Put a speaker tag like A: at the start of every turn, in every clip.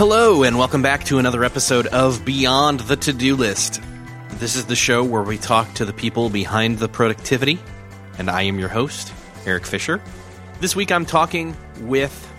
A: Hello, and welcome back to another episode of Beyond the To Do List. This is the show where we talk to the people behind the productivity, and I am your host, Eric Fisher. This week I'm talking with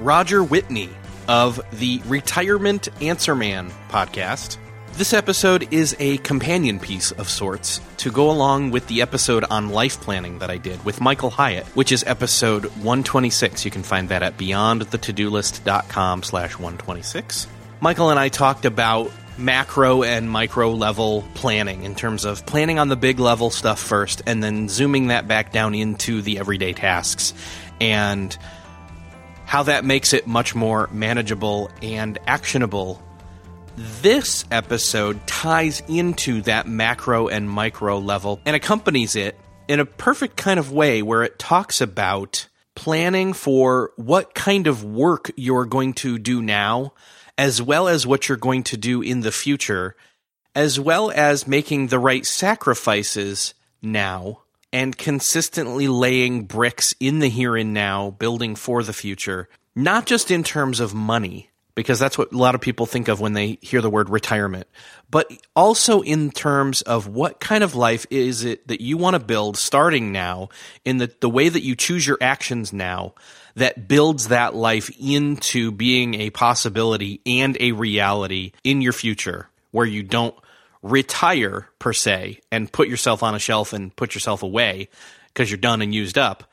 A: Roger Whitney of the Retirement Answer Man podcast. This episode is a companion piece of sorts to go along with the episode on life planning that I did with Michael Hyatt, which is episode 126. You can find that at beyondthetodolist.com slash 126. Michael and I talked about macro and micro level planning in terms of planning on the big level stuff first and then zooming that back down into the everyday tasks and how that makes it much more manageable and actionable this episode ties into that macro and micro level and accompanies it in a perfect kind of way where it talks about planning for what kind of work you're going to do now, as well as what you're going to do in the future, as well as making the right sacrifices now and consistently laying bricks in the here and now, building for the future, not just in terms of money because that's what a lot of people think of when they hear the word retirement, but also in terms of what kind of life is it that you want to build starting now in the, the way that you choose your actions now that builds that life into being a possibility and a reality in your future where you don't retire per se and put yourself on a shelf and put yourself away because you're done and used up,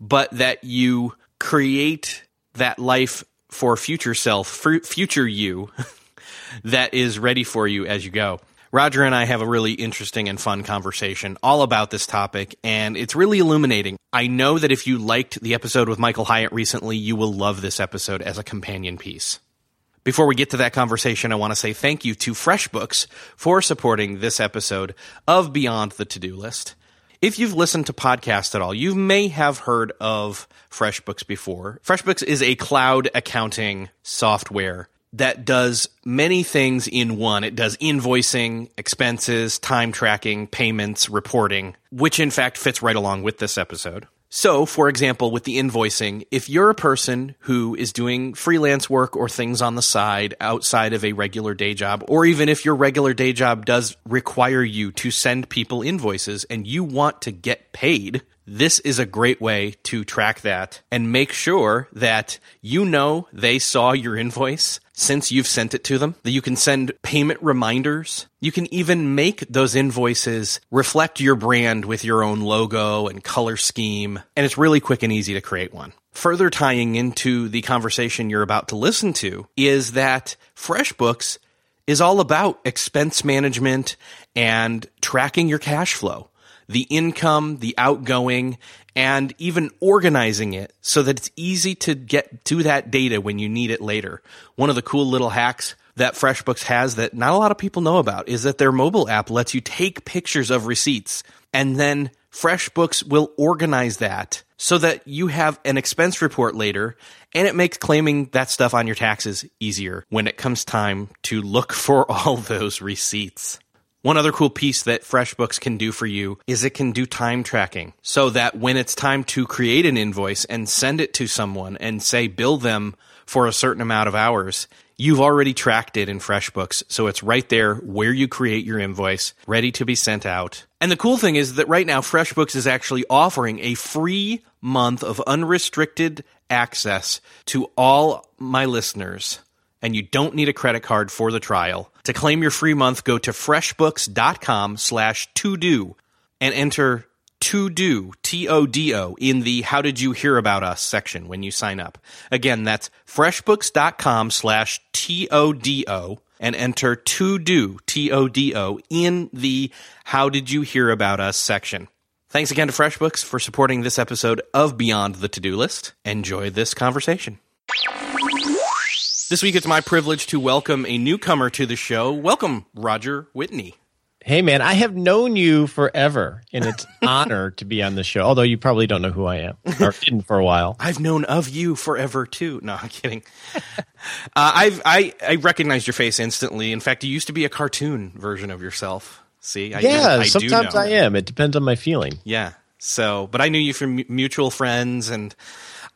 A: but that you create that life for future self, for future you, that is ready for you as you go. Roger and I have a really interesting and fun conversation all about this topic, and it's really illuminating. I know that if you liked the episode with Michael Hyatt recently, you will love this episode as a companion piece. Before we get to that conversation, I want to say thank you to FreshBooks for supporting this episode of Beyond the To Do List. If you've listened to podcasts at all, you may have heard of FreshBooks before. FreshBooks is a cloud accounting software that does many things in one. It does invoicing, expenses, time tracking, payments, reporting, which in fact fits right along with this episode. So, for example, with the invoicing, if you're a person who is doing freelance work or things on the side outside of a regular day job, or even if your regular day job does require you to send people invoices and you want to get paid, this is a great way to track that and make sure that you know they saw your invoice since you've sent it to them, that you can send payment reminders. You can even make those invoices reflect your brand with your own logo and color scheme. And it's really quick and easy to create one. Further tying into the conversation you're about to listen to is that FreshBooks is all about expense management and tracking your cash flow the income, the outgoing, and even organizing it so that it's easy to get to that data when you need it later. One of the cool little hacks that FreshBooks has that not a lot of people know about is that their mobile app lets you take pictures of receipts and then FreshBooks will organize that so that you have an expense report later and it makes claiming that stuff on your taxes easier when it comes time to look for all those receipts. One other cool piece that FreshBooks can do for you is it can do time tracking so that when it's time to create an invoice and send it to someone and say bill them for a certain amount of hours, you've already tracked it in FreshBooks. So it's right there where you create your invoice, ready to be sent out. And the cool thing is that right now FreshBooks is actually offering a free month of unrestricted access to all my listeners and you don't need a credit card for the trial. To claim your free month, go to freshbooks.com slash to do and enter to do, T O D O, in the How Did You Hear About Us section when you sign up. Again, that's freshbooks.com slash T O D O and enter to do, T O D O, in the How Did You Hear About Us section. Thanks again to FreshBooks for supporting this episode of Beyond the To Do List. Enjoy this conversation. This week, it's my privilege to welcome a newcomer to the show. Welcome, Roger Whitney.
B: Hey, man, I have known you forever, and it's honor to be on the show. Although you probably don't know who I am, or didn't for a while.
A: I've known of you forever too. No, I'm kidding. uh, I've I I recognized your face instantly. In fact, you used to be a cartoon version of yourself. See,
B: I, yeah, I, I sometimes I am. It depends on my feeling.
A: Yeah. So, but I knew you from mutual friends, and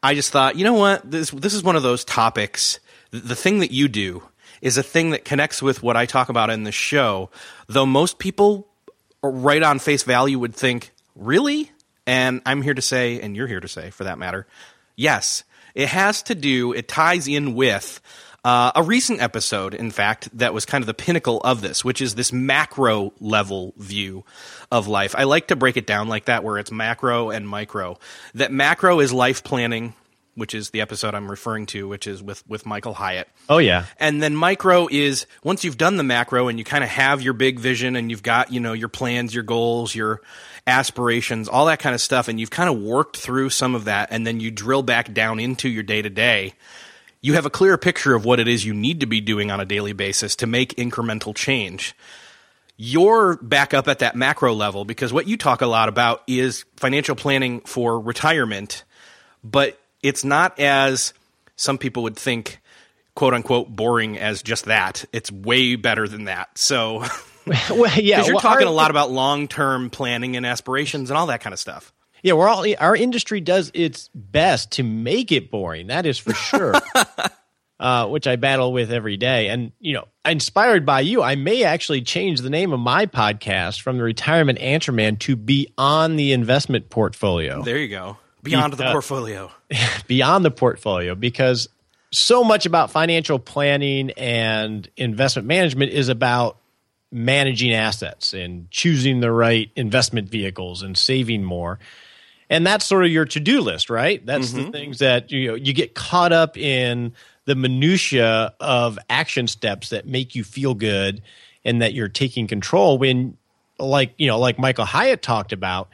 A: I just thought, you know what, this this is one of those topics the thing that you do is a thing that connects with what I talk about in the show, though most people right on face value would think, really? And I'm here to say, and you're here to say for that matter, yes, it has to do, it ties in with uh, a recent episode, in fact, that was kind of the pinnacle of this, which is this macro level view of life. I like to break it down like that, where it's macro and micro. That macro is life planning, which is the episode I'm referring to, which is with with Michael Hyatt.
B: Oh yeah.
A: And then micro is once you've done the macro and you kind of have your big vision and you've got, you know, your plans, your goals, your aspirations, all that kind of stuff and you've kind of worked through some of that and then you drill back down into your day-to-day, you have a clearer picture of what it is you need to be doing on a daily basis to make incremental change. You're back up at that macro level because what you talk a lot about is financial planning for retirement, but it's not as some people would think quote unquote boring as just that. It's way better than that. So well, yeah, because you're well, talking our, a lot about long term planning and aspirations and all that kind of stuff.
B: Yeah, we're all our industry does its best to make it boring. That is for sure. uh, which I battle with every day. And you know, inspired by you, I may actually change the name of my podcast from the Retirement Answer Man to Beyond the Investment Portfolio.
A: There you go. Beyond the portfolio.
B: Beyond the portfolio, because so much about financial planning and investment management is about managing assets and choosing the right investment vehicles and saving more. And that's sort of your to-do list, right? That's mm-hmm. the things that you know you get caught up in the minutia of action steps that make you feel good and that you're taking control when like, you know, like Michael Hyatt talked about,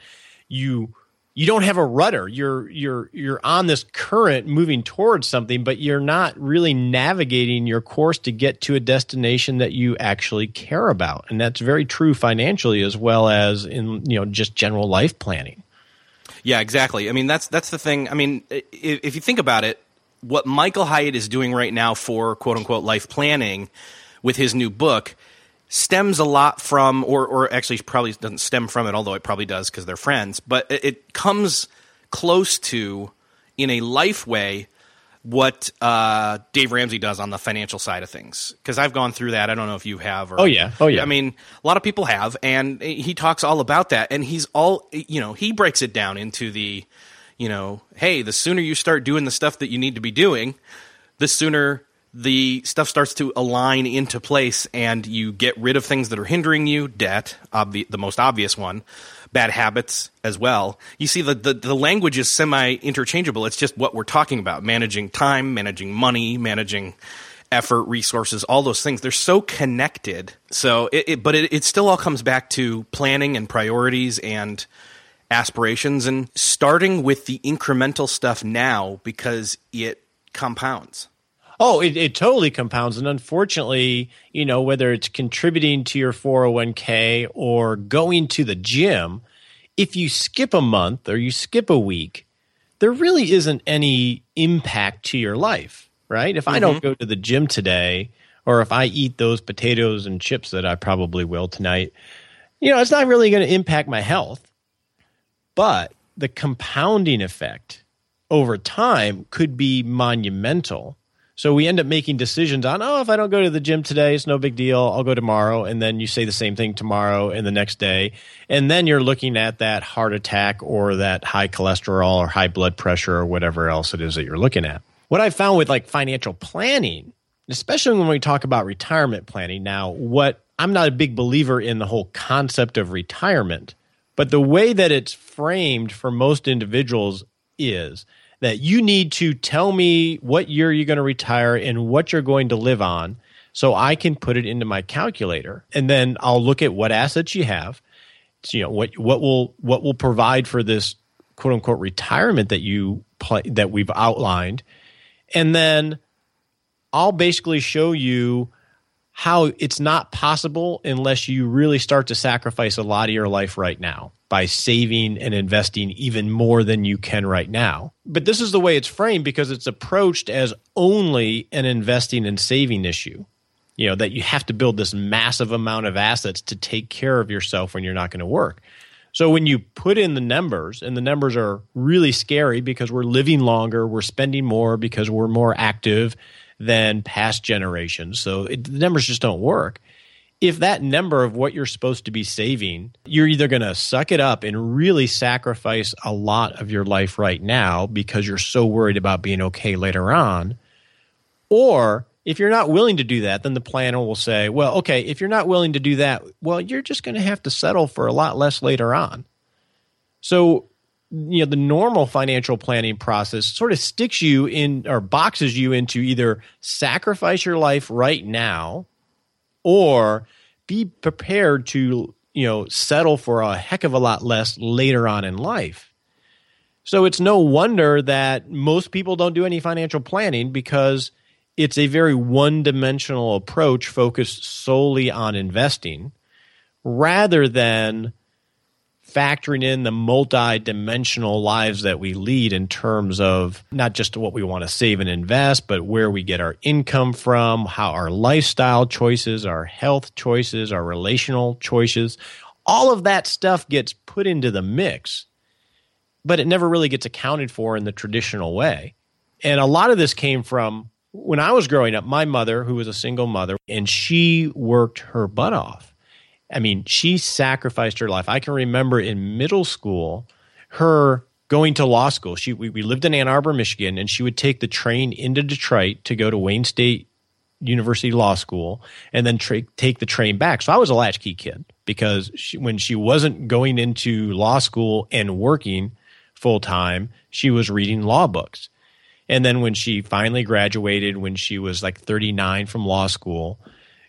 B: you you don't have a rudder. You're you're you're on this current moving towards something, but you're not really navigating your course to get to a destination that you actually care about. And that's very true financially as well as in you know just general life planning.
A: Yeah, exactly. I mean, that's that's the thing. I mean, if, if you think about it, what Michael Hyatt is doing right now for quote unquote life planning with his new book stems a lot from, or, or actually probably doesn't stem from it, although it probably does because they're friends, but it, it, comes close to, in a life way, what uh, Dave Ramsey does on the financial side of things. Because I've gone through that. I don't know if you have. Or,
B: oh yeah, oh yeah.
A: I mean, a lot of people have, and he talks all about that. And he's all, you know, he breaks it down into the, you know, hey, the sooner you start doing the stuff that you need to be doing, the sooner the stuff starts to align into place and you get rid of things that are hindering you debt obvi- the most obvious one bad habits as well. You see the, the, the language is semi interchangeable it's just what we're talking about. Managing time managing money managing effort resources all those things. They're so connected. So it, it but it, it still all comes back to planning and priorities and aspirations and starting with the incremental stuff now because it compounds
B: Oh, it, it totally compounds. And unfortunately, you know, whether it's contributing to your 401k or going to the gym, if you skip a month or you skip a week, there really isn't any impact to your life, right? If mm-hmm. I don't mm-hmm. go to the gym today, or if I eat those potatoes and chips that I probably will tonight, you know, it's not really going to impact my health. But the compounding effect over time could be monumental so we end up making decisions on, oh, if I don't go to the gym today, it's no big deal. I'll go tomorrow. And then you say the same thing tomorrow and the next day. And then you're looking at that heart attack or that high cholesterol or high blood pressure or whatever else it is that you're looking at. What I found with like financial planning, especially when we talk about retirement planning now, what I'm not a big believer in the whole concept of retirement But the way that it's framed for most individuals is that you need to tell me what year you're going to retire and what you're going to live on so I can put it into my calculator. And then I'll look at what assets you have so, you know what what will what will provide for this quote unquote retirement that you play, that we've outlined. And then I'll basically show you how it's not possible unless you really start to sacrifice a lot of your life right now by saving and investing even more than you can right now. But this is the way it's framed because it's approached as only an investing and saving issue. You know, that you have to build this massive amount of assets to take care of yourself when you're not going to work. So when you put in the numbers, and the numbers are really scary because we're living longer, we're spending more because we're more active than past generations. So it, the numbers just don't work. If that number of what you're supposed to be saving, you're either going to suck it up and really sacrifice a lot of your life right now because you're so worried about being okay later on, or if you're not willing to do that, then the planner will say, well, okay, if you're not willing to do that, well, you're just going to have to settle for a lot less later on. So, you know, the normal financial planning process sort of sticks you in or boxes you into either sacrifice your life right now or be prepared to, you know, settle for a heck of a lot less later on in life. So it's no wonder that most people don't do any financial planning because it's a very one dimensional approach focused solely on investing rather than factoring in the multi-dimensional lives that we lead in terms of not just what we want to save and invest but where we get our income from how our lifestyle choices our health choices our relational choices all of that stuff gets put into the mix but it never really gets accounted for in the traditional way and a lot of this came from when I was growing up, my mother, who was a single mother, and she worked her butt off. I mean, she sacrificed her life. I can remember in middle school, her going to law school. She we, we lived in Ann Arbor, Michigan, and she would take the train into Detroit to go to Wayne State University Law School, and then tra- take the train back. So I was a latchkey kid because she, when she wasn't going into law school and working full time, she was reading law books. And then when she finally graduated, when she was like 39 from law school,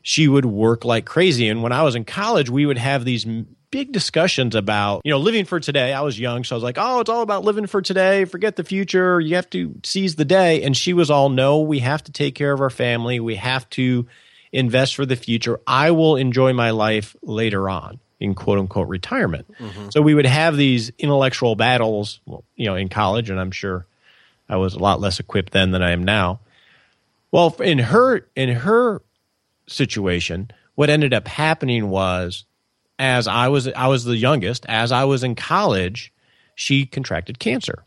B: she would work like crazy. And when I was in college, we would have these big discussions about, you know, living for today. I was young, so I was like, oh, it's all about living for today. Forget the future. You have to seize the day. And she was all, no, we have to take care of our family. We have to invest for the future. I will enjoy my life later on in quote unquote retirement. Mm-hmm. So we would have these intellectual battles, you know, in college, and I'm sure I was a lot less equipped then than I am now. Well, in her in her situation, what ended up happening was as I was I was the youngest, as I was in college, she contracted cancer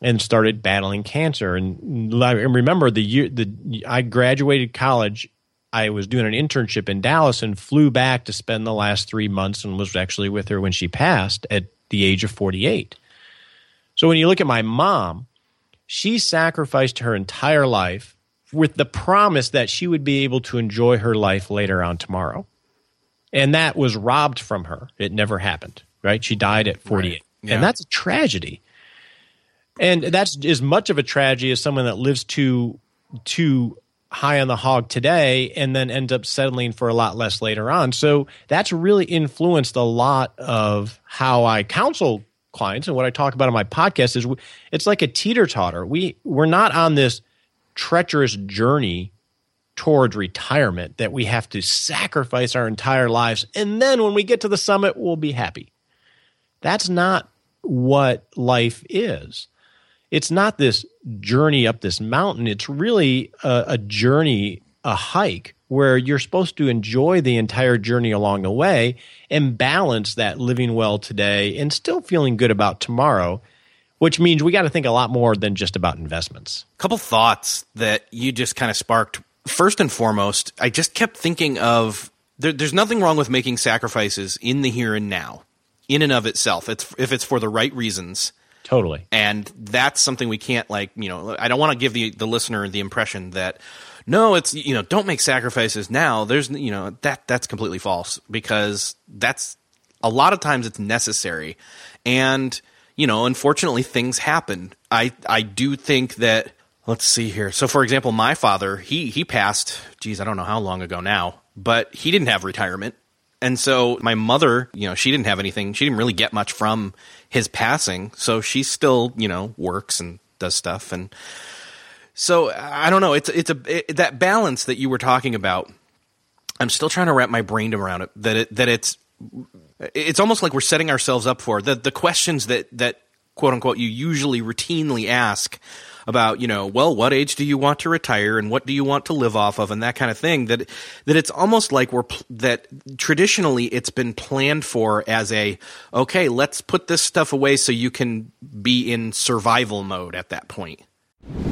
B: and started battling cancer. And I remember the year the I graduated college. I was doing an internship in Dallas and flew back to spend the last three months and was actually with her when she passed at the age of 48. So when you look at my mom, she sacrificed her entire life with the promise that she would be able to enjoy her life later on tomorrow. And that was robbed from her. It never happened, right? She died at 48. Right. Yeah. And that's a tragedy. And that's as much of a tragedy as someone that lives too too high on the hog today and then ends up settling for a lot less later on. So that's really influenced a lot of how I counsel clients and what I talk about on my podcast is it's like a teeter totter. We we're not on this treacherous journey towards retirement that we have to sacrifice our entire lives and then when we get to the summit we'll be happy. That's not what life is. It's not this journey up this mountain. It's really a, a journey, a hike where you're supposed to enjoy the entire journey along the way and balance that living well today and still feeling good about tomorrow which means we got to think a lot more than just about investments.
A: A couple thoughts that you just kind of sparked. First and foremost, I just kept thinking of there, there's nothing wrong with making sacrifices in the here and now, in and of itself. It's if it's for the right reasons.
B: Totally.
A: And that's something we can't like, you know, I don't want to give the the listener the impression that no, it's you know, don't make sacrifices now. There's you know that that's completely false because that's
C: a lot of times it's necessary. And, you know, unfortunately things happen. I, I do think that, let's see here. So for example, my father, he, he passed, geez, I don't know how long ago now, but he didn't have retirement. And so my mother, you know, she didn't have anything. She didn't really get much from his passing. So she still, you know, works and does stuff. And so I don't know. It's, it's a, it, that balance that you were talking about. I'm still trying to wrap my brain around it that it, that it's, it's almost like we're setting ourselves up for the, the questions that, that quote unquote you usually routinely ask about you know well what age do you want to retire and what do you want to live off of and that kind of thing that that it's almost like we're that traditionally it's been planned for as a okay let's put this stuff away so you can be in survival mode at that point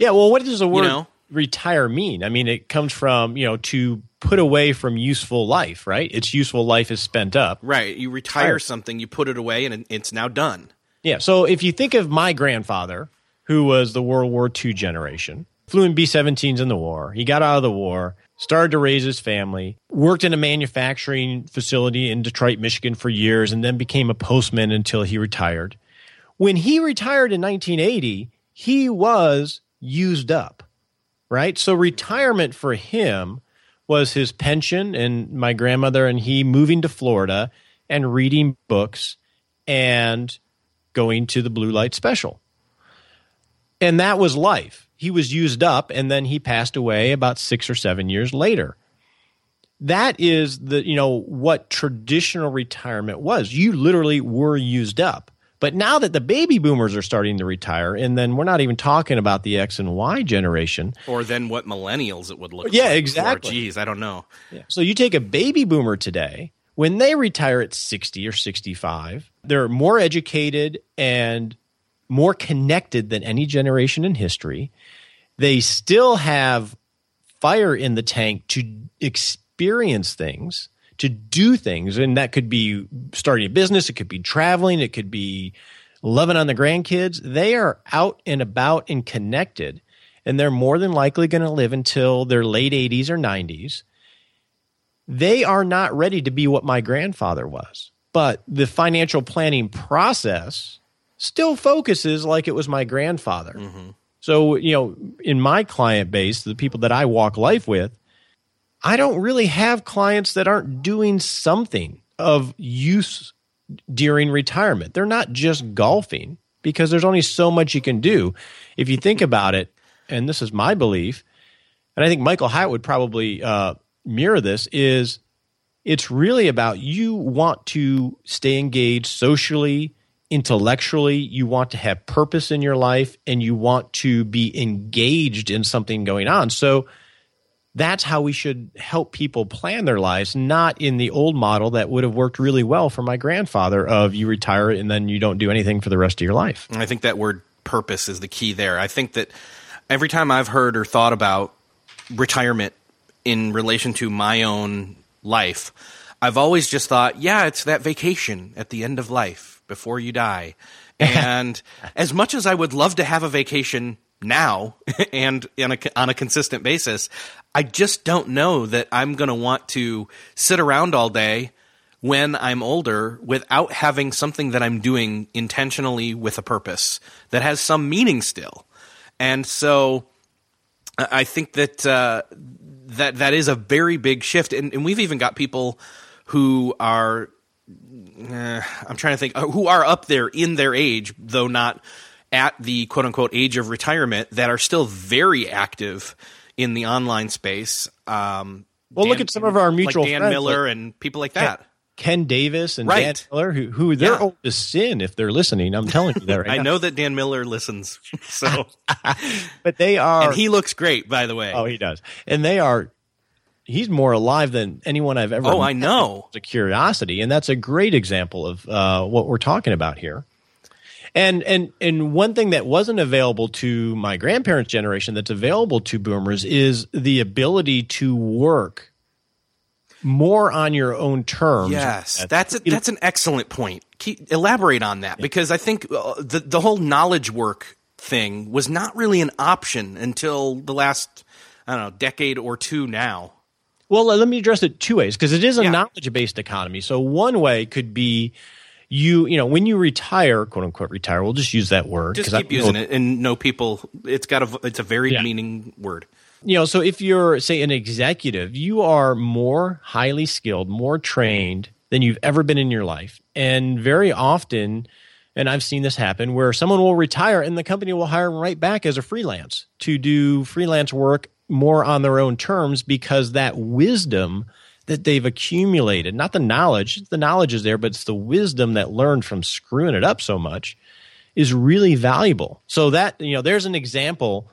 B: Yeah, well, what does the word
C: You know?
B: retire mean? I mean, it comes from, you know, to put away from useful life, right? Its useful life is spent up.
C: Right. You retire something, you put it away, and it's now done.
B: Yeah. So if you think of my grandfather, who was the World War II generation, flew in B 17s in the war, he got out of the war, started to raise his family, worked in a manufacturing facility in Detroit, Michigan for years, and then became a postman until he retired. When he retired in 1980, he was used up, right? So retirement for him was his pension and my grandmother and he moving to Florida and reading books and going to the blue light special. And that was life. He was used up and then he passed away about 6 or 7 years later. That is the you know what traditional retirement was. You literally were used up. But now that the baby boomers are starting to retire and then we're not even talking about the X and Y generation,
C: Or then what millennials it would look
B: Yeah,
C: like.
B: Yeah,
C: exactly. Geez, I don't know.
B: So you take a baby boomer today, when they retire at 60 or 65, they're more educated and more connected than any generation in history. They still have fire in the tank to experience things, to do things. And that could be starting a business, it could be traveling, it could be loving on the grandkids. They are out and about and connected. And they're more than likely going to live until their late 80s or 90s. They are not ready to be what my grandfather was. But the financial planning process still focuses like it was my grandfather. Mm-hmm. So, you know, in my client base, the people that I walk life with, I don't really have clients that aren't doing something of use during retirement. They're not just golfing because there's only so much you can do. If you think about it, and this is my belief, and I think Michael Hyatt would probably uh, mirror this, is it's really about you want to stay engaged socially, intellectually, you want to have purpose in your life, and you want to be engaged in something going on. So that's how we should help people plan their lives, not in the old model that would have worked really well for my grandfather of you retire and then you don't do anything for the rest of your life.
A: I think that word purpose is the key there. I think that every time I've heard or thought about retirement in relation to my own life, I've always just thought, yeah, it's that vacation at the end of life before you die. And as much as I would love to have a vacation now and a, on a consistent basis, I just don't know that I'm going to want to sit around all day when I'm older without having something that I'm doing intentionally with a purpose that has some meaning still. And so I think that uh, that that is a very big shift, and, and we've even got people who are uh, I'm trying to think uh, who are up there in their age, though not at the quote unquote age of retirement, that are still very active in the online space. Um,
B: well, Dan, look at some of our mutual
A: like Dan
B: friends,
A: Miller like and people like that.
B: Ken Davis and right. Dan Miller, who who they're yeah. old as sin if they're listening. I'm telling you that right
A: I
B: now.
A: know that Dan Miller listens, so
B: but they are,
A: and he looks great, by the way.
B: Oh, he does, and they are. He's more alive than anyone I've ever.
A: Oh, I know.
B: It's a curiosity, and that's a great example of uh, what we're talking about here. And and and one thing that wasn't available to my grandparents' generation that's available to boomers is the ability to work more on your own terms.
A: Yes, that's a, that's an excellent point. Keep, elaborate on that yeah. because I think uh, the the whole knowledge work thing was not really an option until the last I don't know decade or two now.
B: Well, let me address it two ways because it is a yeah. knowledge based economy. So one way could be you you know when you retire quote unquote retire we'll just use that word
A: just keep I, using it and know people it's got a it's a very yeah. meaning word
B: you know, so if you're, say, an executive, you are more highly skilled, more trained than you've ever been in your life. And very often, and I've seen this happen where someone will retire and the company will hire them right back as a freelance to do freelance work more on their own terms because that wisdom that they've accumulated, not the knowledge, the knowledge is there, but it's the wisdom that learned from screwing it up so much is really valuable. So that, you know, there's an example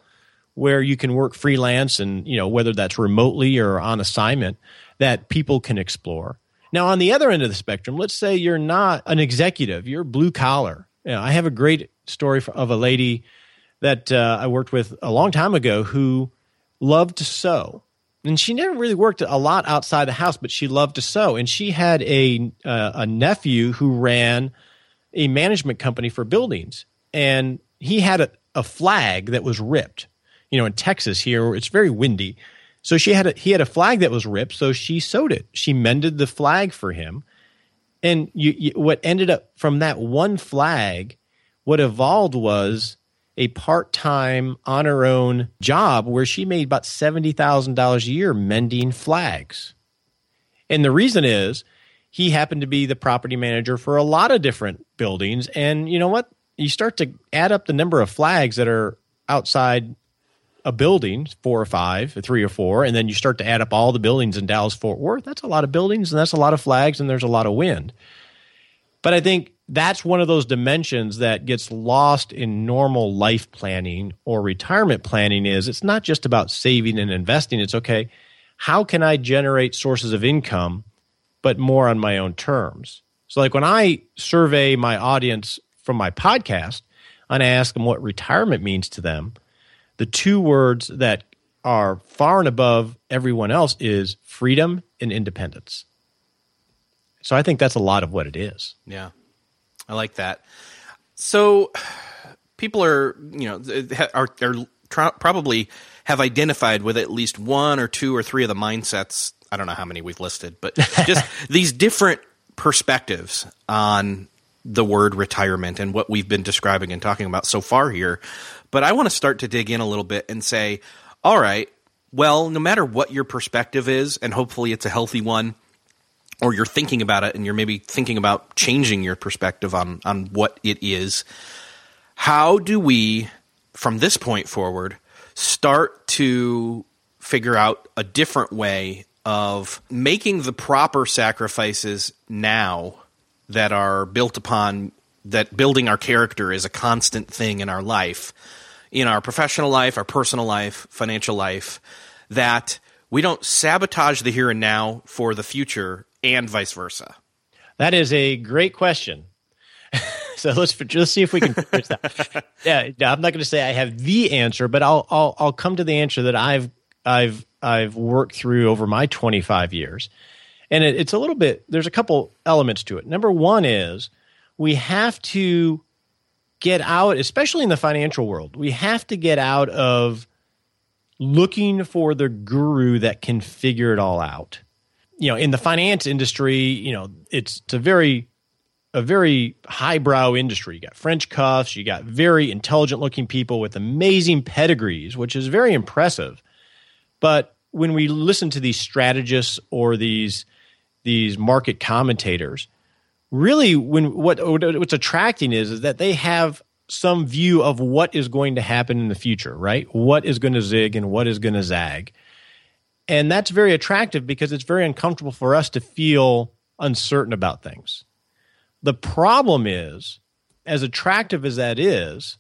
B: where you can work freelance and you know whether that's remotely or on assignment that people can explore. Now on the other end of the spectrum let's say you're not an executive you're blue collar. You know, i have a great story of a lady that uh, i worked with a long time ago who loved to sew and she never really worked a lot outside the house but she loved to sew and she had a uh, a nephew who ran a management company for buildings and he had a, a flag that was ripped you know, in Texas here, it's very windy. So she had a, he had a flag that was ripped, so she sewed it. She mended the flag for him, and you, you, what ended up from that one flag, what evolved was a part time on her own job where she made about seventy thousand dollars a year mending flags. And the reason is he happened to be the property manager for a lot of different buildings, and you know what? You start to add up the number of flags that are outside a building, four or five, three or four, and then you start to add up all the buildings in Dallas Fort Worth, that's a lot of buildings and that's a lot of flags and there's a lot of wind. But I think that's one of those dimensions that gets lost in normal life planning or retirement planning is it's not just about saving and investing. It's okay, how can I generate sources of income, but more on my own terms? So, like when I survey my audience from my podcast and I ask them what retirement means to them, the two words that are far and above everyone else is freedom and independence. So I think that's a lot of what it is.
A: Yeah, I like that. So people are, you know, are, are tr- probably have identified with at least one or two or three of the mindsets. I don't know how many we've listed, but just these different perspectives on the word retirement and what we've been describing and talking about so far here. But I want to start to dig in a little bit and say, all right, well, no matter what your perspective is, and hopefully it's a healthy one, or you're thinking about it and you're maybe thinking about changing your perspective on, on what it is, how do we, from this point forward, start to figure out a different way of making the proper sacrifices now that are built upon that building our character is a constant thing in our life, in our professional life, our personal life, financial life, that we don't sabotage the here and now for the future and vice versa?
B: That is a great question. so let's let's see if we can that. yeah, I'm not going to say I have the answer, but I'll I'll I'll come to the answer that I've I've I've worked through over my 25 years, and it, it's a little bit. There's a couple elements to it. Number one is we have to get out, especially in the financial world. We have to get out of looking for the guru that can figure it all out. You know, in the finance industry, you know, it's, it's a very a very highbrow industry. You got French cuffs, you got very intelligent looking people with amazing pedigrees, which is very impressive. But when we listen to these strategists or these these market commentators, really when what what's attracting is is that they have some view of what is going to happen in the future, right? What is going to zig and what is going to zag. And that's very attractive because it's very uncomfortable for us to feel uncertain about things. The problem is, as attractive as that is,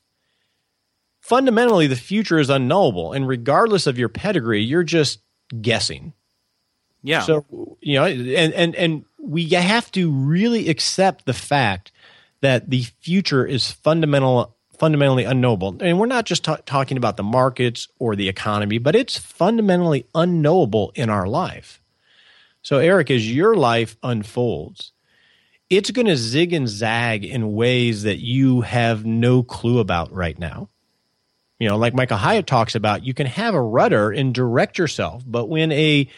B: fundamentally the future is unknowable. And regardless of your pedigree, you're just guessing.
A: Yeah.
B: So, you know, and, and, and we have to really accept the fact that the future is fundamental fundamentally unknowable. And we're not just ta- talking about the markets or the economy, but it's fundamentally unknowable in our life. So, Eric, as your life unfolds, it's going to zig and zag in ways that you have no clue about right now. You know, like Michael Hyatt talks about, you can have a rudder and direct yourself, but when a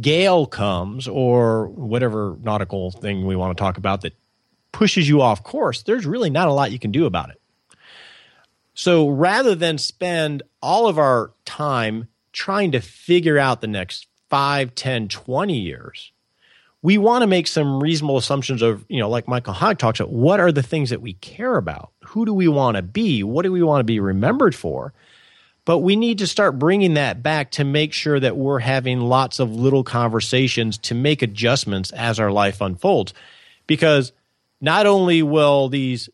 B: gale comes or whatever nautical thing we want to talk about that pushes you off course, there's really not a lot you can do about it. So rather than spend all of our time trying to figure out the next 5, 10, 20 years, we want to make some reasonable assumptions of, you know, like Michael Hyatt talks about, what are the things that we care about? Who do we want to be? What do we want to be remembered for? But we need to start bringing that back to make sure that we're having lots of little conversations to make adjustments as our life unfolds. Because not only will these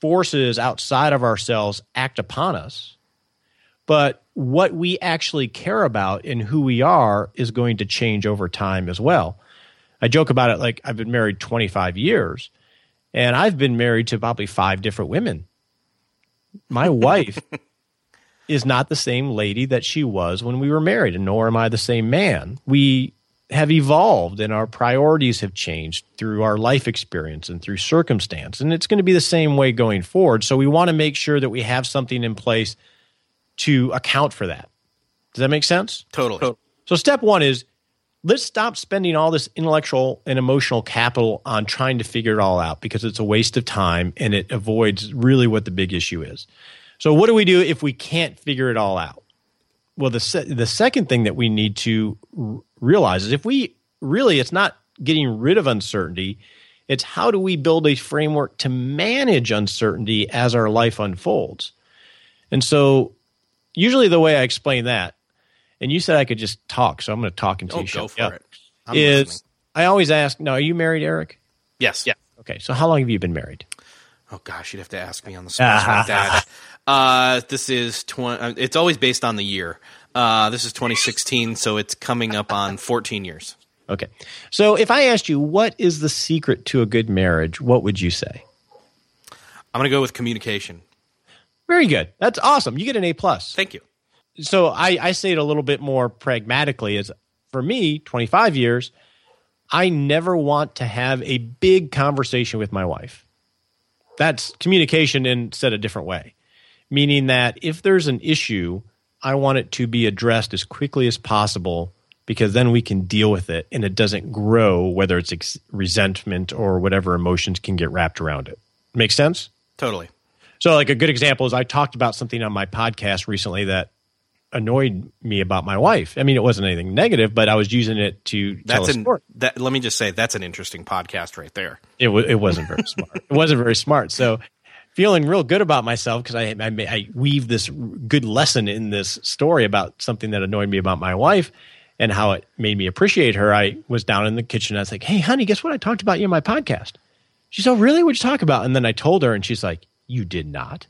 B: forces outside of ourselves act upon us, but what we actually care about and who we are is going to change over time as well. I joke about it like I've been married 25 years and I've been married to probably five different women. My wife is not the same lady that she was when we were married, and nor am I the same man. We have evolved and our priorities have changed through our life experience and through circumstance. And it's going to be the same way going forward. So we want to make sure that we have something in place to account for that. Does that make sense?
A: Totally.
B: So step one is let's stop spending all this intellectual and emotional capital on trying to figure it all out because it's a waste of time and it avoids really what the big issue is. So what do we do if we can't figure it all out? Well, the se- the second thing that we need to r- realize is if we really, it's not getting rid of uncertainty. It's how do we build a framework to manage uncertainty as our life unfolds? And so, usually, the way I explain that, and you said I could just talk, so I'm going to talk until
A: oh,
B: you
A: go
B: shut
A: for
B: up,
A: it. I'm
B: is
A: listening.
B: I always ask, now, are you married, Eric?
A: Yes.
B: Yeah. Okay. So, how long have you been married?
A: Oh gosh, you'd have to ask me on the spot like that. Uh, this is twenty. It's always based on the year. Uh, this is 2016, so it's coming up on 14 years.
B: Okay. So, if I asked you, what is the secret to a good marriage, what would you say?
A: I'm going to go with communication.
B: Very good. That's awesome. You get an A plus.
A: Thank you.
B: So I, I say it a little bit more pragmatically. Is for me, 25 years, I never want to have a big conversation with my wife. That's communication in said a different way, meaning that if there's an issue, I want it to be addressed as quickly as possible because then we can deal with it and it doesn't grow, whether it's ex- resentment or whatever emotions can get wrapped around it. Make sense?
A: Totally.
B: So, like a good example is I talked about something on my podcast recently that annoyed me about my wife. I mean, it wasn't anything negative, but I was using it to tell
A: That's
B: a
A: an,
B: story.
A: that. Let me just say that's an interesting podcast right there.
B: It wa it wasn't very smart. It wasn't very smart. So, feeling real good about myself because I, I I weave this good lesson in this story about something that annoyed me about my wife and how it made me appreciate her. I was down in the kitchen. I was like, "Hey, honey, guess what? I talked about you in my podcast." She's, "Oh, really? What'd you talk about?" And then I told her, and she's like, "You did not."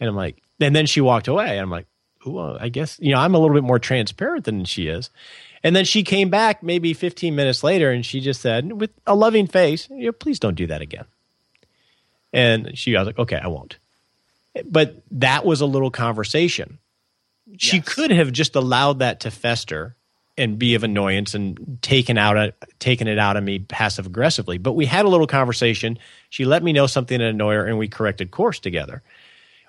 B: And I'm like, and then she walked away. And I'm like, well, I guess, you know, I'm a little bit more transparent than she is. And then she came back maybe 15 minutes later and she just said, with a loving face, please don't do that again. And she, I was like, okay, I won't. But that was a little conversation. She
A: Yes.
B: could have just allowed that to fester and be of annoyance and taken out taken it out of me passive aggressively. But we had a little conversation. She let me know something that annoyed her, and we corrected course together.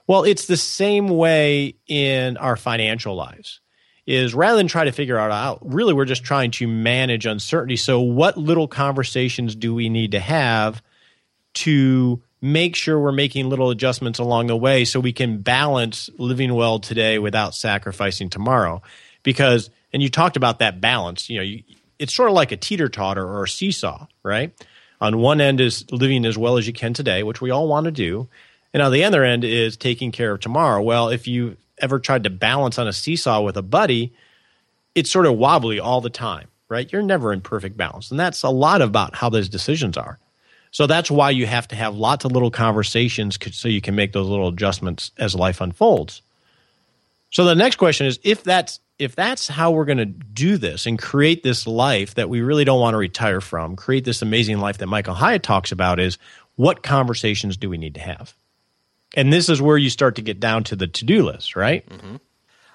B: Well, it's the same way in our financial lives. Is rather than try to figure it out, really we're just trying to manage uncertainty. So, what little conversations do we need to have to make sure we're making little adjustments along the way so we can balance living well today without sacrificing tomorrow? Because, and you talked about that balance, you know, you, it's sort of like a teeter totter or a seesaw, right? On one end is living as well as you can today, which we all want to do. And on the other end is taking care of tomorrow. Well, if you ever tried to balance on a seesaw with a buddy, it's sort of wobbly all the time, right? You're never in perfect balance. And that's a lot about how those decisions are. So that's why you have to have lots of little conversations so you can make those little adjustments as life unfolds. So the next question is if that's if that's how we're going to do this and create this life that we really don't want to retire from, create this amazing life that Michael Hyatt talks about is what conversations do we need to have? And this is where you start to get down to the to-do list, right? Mm-hmm.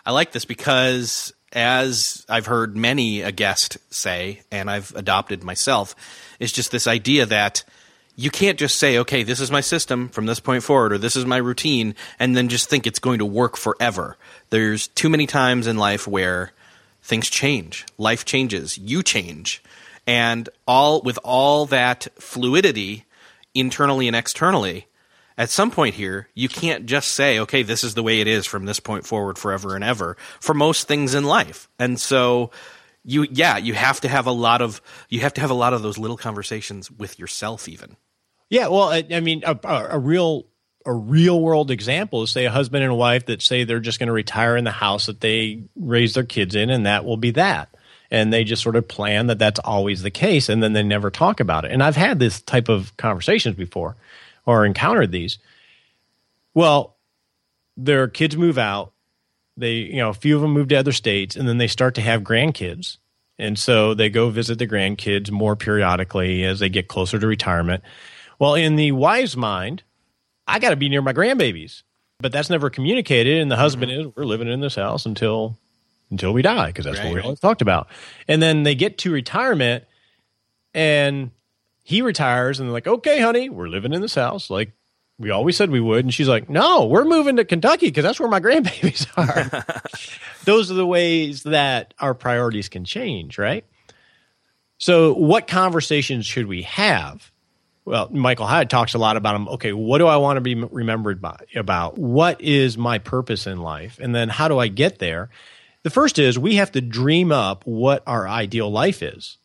A: I like this because, as I've heard many a guest say, and I've adopted myself, is just this idea that you can't just say, okay, this is my system from this point forward, or this is my routine, and then just think it's going to work forever. There's too many times in life where things change, life changes, you change, and all with all that fluidity, internally and externally, at some point here, you can't just say, okay, this is the way it is from this point forward forever and ever for most things in life. And so you yeah, you have to have a lot of you have to have a lot of those little conversations with yourself even.
B: Yeah, well, I, I mean, a, a, real a real world example is say a husband and a wife that say they're just going to retire in the house that they raise their kids in, and that will be that. And they just sort of plan that that's always the case, and then they never talk about it. And I've had this type of conversations before, or encountered these. Well, their kids move out. They, you know, a few of them move to other states, and then they start to have grandkids. And so they go visit the grandkids more periodically as they get closer to retirement. Well, in the wife's mind, I got to be near my grandbabies, but that's never communicated. And the husband mm-hmm. is, we're living in this house until until we die because that's what we
A: right.
B: always talked about. And then they get to retirement, and he retires, and they're like, "Okay, honey, we're living in this house like we always said we would." And she's like, "No, we're moving to Kentucky because that's where my grandbabies are." Those are the ways that our priorities can change, right? So, what conversations should we have? Well, Michael Hyatt talks a lot about them. Okay, what do I want to be remembered by about? What is my purpose in life? And then how do I get there? The first is we have to dream up what our ideal life is.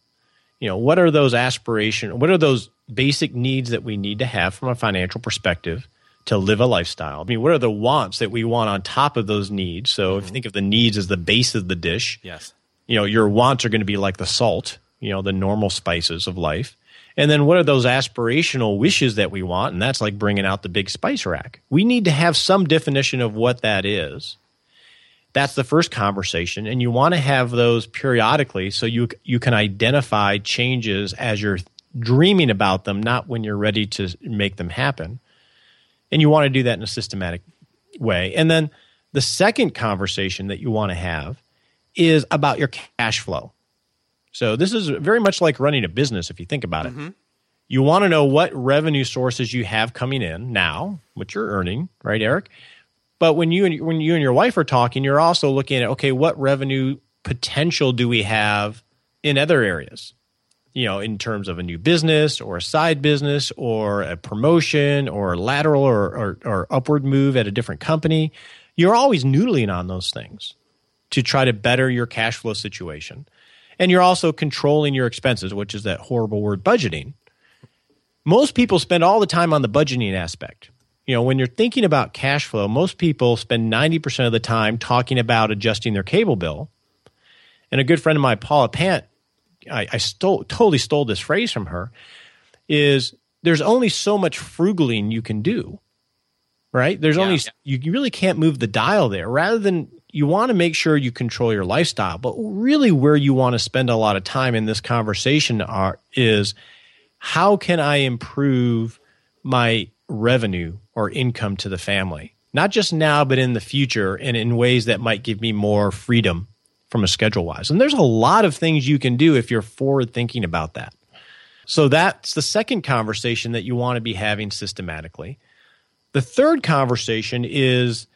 B: You know, what are those aspiration? What are those basic needs that we need to have from a financial perspective to live a lifestyle? I mean, what are the wants that we want on top of those needs? So if you mm-hmm. think of the needs as the base of the dish,
A: Yes.
B: you know your wants are going to be like the salt you know the normal spices of life and then what are those aspirational wishes that we want? And that's like bringing out the big spice rack. We need to have some definition of what that is. That's the first conversation. And you want to have those periodically so you you can identify changes as you're dreaming about them not when you're ready to make them happen. And you want to do that in a systematic way. And then the second conversation that you want to have is about your cash flow. So this is very much like running a business if you think about it. Mm-hmm. You want to know what revenue sources you have coming in now, what you're earning, right, Eric? But when you and when you and your wife are talking, you're also looking at okay, what revenue potential do we have in other areas? You know, in terms of a new business or a side business or a promotion or a lateral or, or, or upward move at a different company. You're always noodling on those things to try to better your cash flow situation. And you're also controlling your expenses, which is that horrible word budgeting. Most people spend all the time on the budgeting aspect. You know, when you're thinking about cash flow, most people spend 90% of the time talking about adjusting their cable bill. And a good friend of mine, Paula Pant, I, I stole, totally stole this phrase from her, is there's only so much frugaling you can do, right? There's only, you you really can't move the dial there. Rather than you want to make sure you control your lifestyle, but really where you want to spend a lot of time in this conversation are, is how can I improve my revenue or income to the family? Not just now, but in the future and in ways that might give me more freedom from a schedule wise. And there's a lot of things you can do if you're forward thinking about that. So that's the second conversation that you want to be having systematically. The third conversation is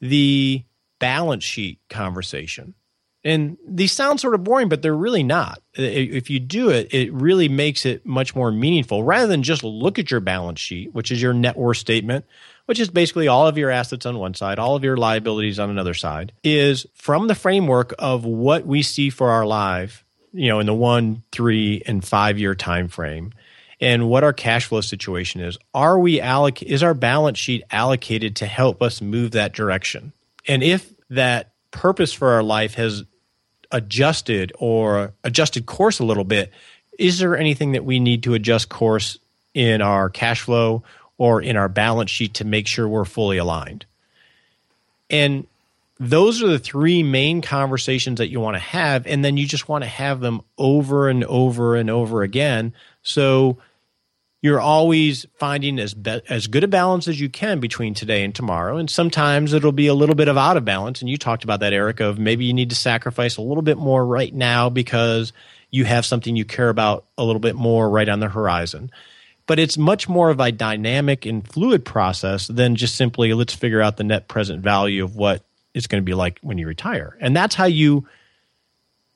B: the balance sheet conversation. And these sound sort of boring, but they're really not. If you do it, it really makes it much more meaningful rather than just look at your balance sheet, which is your net worth statement, which is basically all of your assets on one side, all of your liabilities on another side, is from the framework of what we see for our life, you know, in the one, three, and five year time frame and what our cash flow situation is. Are we alloc- is our balance sheet allocated to help us move that direction? And if that purpose for our life has adjusted or adjusted course a little bit, is there anything that we need to adjust course in our cash flow or in our balance sheet to make sure we're fully aligned? And those are the three main conversations that you want to have. And then you just want to have them over and over and over again. So you're always finding as be- as good a balance as you can between today and tomorrow. And sometimes it'll be a little bit of out of balance. And you talked about that Eric of maybe you need to sacrifice a little bit more right now because you have something you care about a little bit more right on the horizon. But it's much more of a dynamic and fluid process than just simply let's figure out the net present value of what it's going to be like when you retire. And that's how you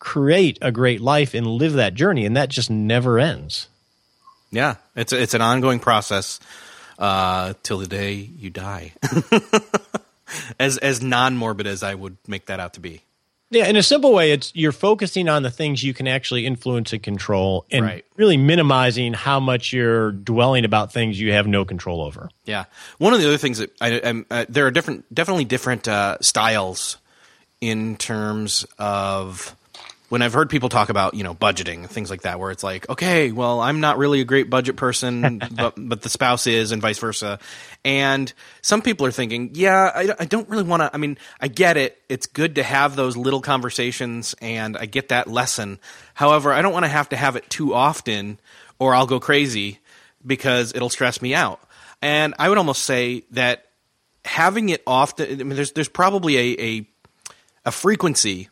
B: create a great life and live that journey. And that just never ends
A: Yeah, it's a, it's an ongoing process uh, till the day you die. as as non morbid as I would make that out to be.
B: Yeah, in a simple way, it's you're focusing on the things you can actually influence and control, and
A: Right.
B: really minimizing how much you're dwelling about things you have no control over.
A: Yeah, one of the other things that I, I'm, uh, there are different, definitely different uh, styles in terms of when I've heard people talk about you know budgeting things like that, where it's like, okay, well, I'm not really a great budget person, but but the spouse is, and vice versa. And some people are thinking, yeah, I, I don't really want to. I mean, I get it; it's good to have those little conversations, and I get that lesson. However, I don't want to have to have it too often, or I'll go crazy because it'll stress me out. And I would almost say that having it often, I mean, there's there's probably a, a a frequency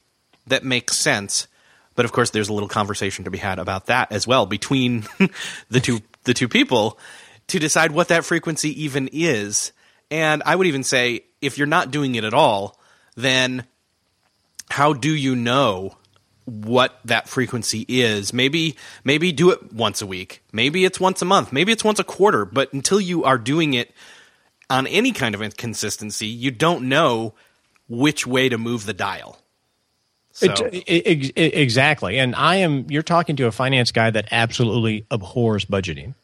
A: that makes sense. But of course, there's a little conversation to be had about that as well between the two the two people to decide what that frequency even is. And I would even say, if you're not doing it at all, then how do you know what that frequency is? Maybe maybe do it once a week. Maybe it's once a month. Maybe it's once a quarter. But until you are doing it on any kind of consistency, you don't know which way to move the dial. So,
B: It- it- it- exactly. And I am, you're talking to a finance guy that absolutely abhors budgeting.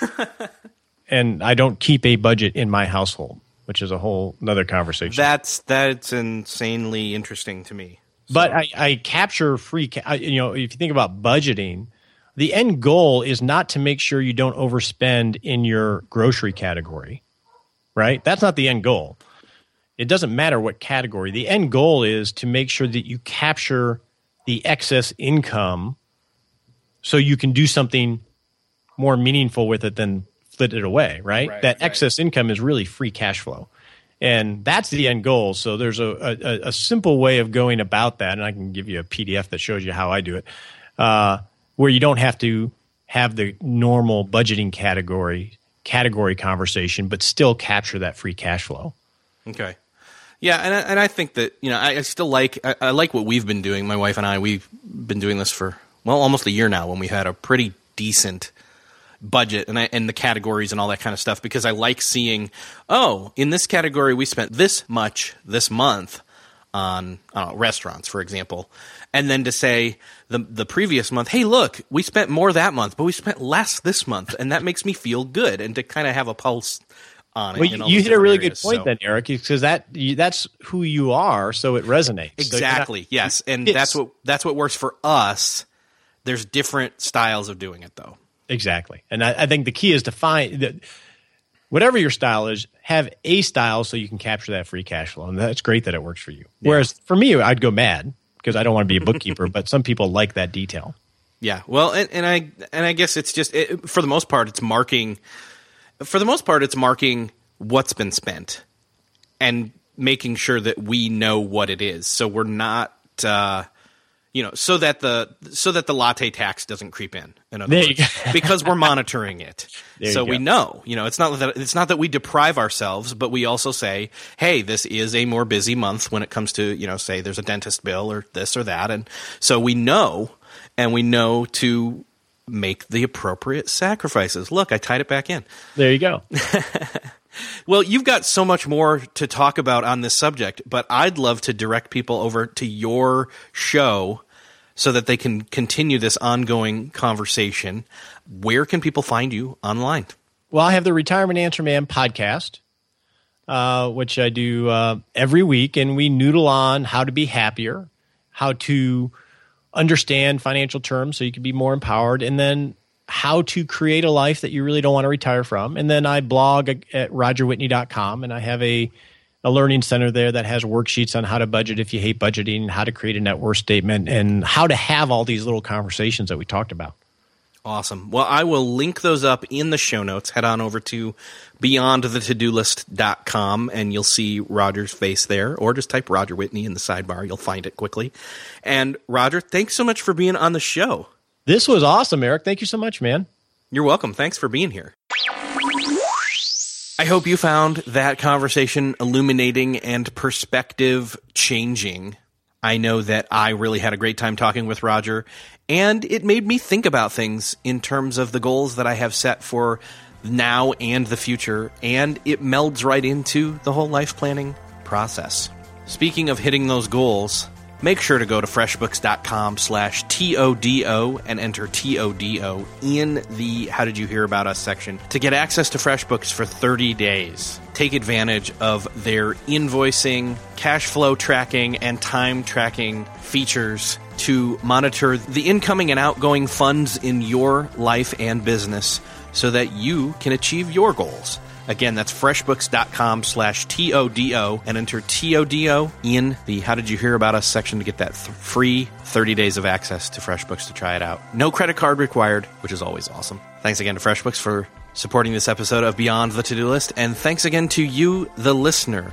B: and I don't keep a budget in my household, which is a whole another conversation.
A: that's that's insanely interesting to me.
B: but I, I capture free, ca- you know, if you think about budgeting, the end goal is not to make sure you don't overspend in your grocery category, right? That's not the end goal. It doesn't matter what category. The end goal is to make sure that you capture the excess income so you can do something more meaningful with it than flit it away, right?
A: Right,
B: that
A: right.
B: excess income is really free cash flow. And that's the end goal. So there's a, a, a simple way of going about that. And I can give you a PDF that shows you how I do it. uh, where you don't have to have the normal budgeting category category conversation, but still capture that free cash flow.
A: Okay. Yeah, and I, and I think that you know I, I still like I, I, like what we've been doing. My wife and I we've been doing this for well almost a year now. When we had a pretty decent budget and I, and the categories and all that kind of stuff because I like seeing oh in this category we spent this much this month on know, restaurants for example and then to say the the previous month hey look we spent more that month but we spent less this month and that makes me feel good and to kind of have a pulse on
B: well, you hit a really
A: areas,
B: good point
A: so.
B: then, Eric, because that that's who you are, so it resonates.
A: Exactly.
B: So
A: yes, and that's what that's what works for us. There's different styles of doing it, though.
B: Exactly, and I, I think the key is to find that whatever your style is, have a style so you can capture that free cash flow, and that's great that it works for you. Yeah. Whereas for me, I'd go mad because I don't want to be a bookkeeper, but some people like that detail.
A: Yeah, well, and, and I and I guess it's just it, for the most part, it's marking for the most part, it's marking what's been spent and making sure that we know what it is. So we're not, uh, you know, so that the so that the latte tax doesn't creep in. In words, because we're monitoring it, so we know. You know, it's not that it's not that we deprive ourselves, but we also say, hey, this is a more busy month when it comes to you know, say there's a dentist bill or this or that, and so we know, and we know to make the appropriate sacrifices. Look, I tied it back in.
B: There you go.
A: well, you've got so much more to talk about on this subject, but I'd love to direct people over to your show so that they can continue this ongoing conversation. Where can people find you online?
B: Well, I have the Retirement Answer Man podcast, uh, which I do uh, every week, and we noodle on how to be happier, how to understand financial terms so you can be more empowered, and then how to create a life that you really don't want to retire from. And then I blog at rogerwhitney.com and I have a, a learning center there that has worksheets on how to budget if you hate budgeting, how to create a net worth statement, and how to have all these little conversations that we talked about.
A: Awesome. Well, I will link those up in the show notes. Head on over to beyondthetodolist.com and you'll see Roger's face there, or just type Roger Whitney in the sidebar. You'll find it quickly. And Roger, thanks so much for being on the show.
B: This was awesome, Eric. Thank you so much, man.
A: You're welcome. Thanks for being here. I hope you found that conversation illuminating and perspective changing. I know that I really had a great time talking with Roger, and it made me think about things in terms of the goals that I have set for now and the future, and it melds right into the whole life planning process. Speaking of hitting those goals, make sure to go to freshbooks.com slash TODO and enter TODO in the How Did You Hear About Us section to get access to FreshBooks for 30 days. Take advantage of their invoicing, cash flow tracking, and time tracking features to monitor the incoming and outgoing funds in your life and business so that you can achieve your goals. Again, that's freshbooks.com slash TODO and enter TODO in the How Did You Hear About Us section to get that th- free 30 days of access to FreshBooks to try it out. No credit card required, which is always awesome. Thanks again to FreshBooks for supporting this episode of Beyond the To Do List. And thanks again to you, the listener,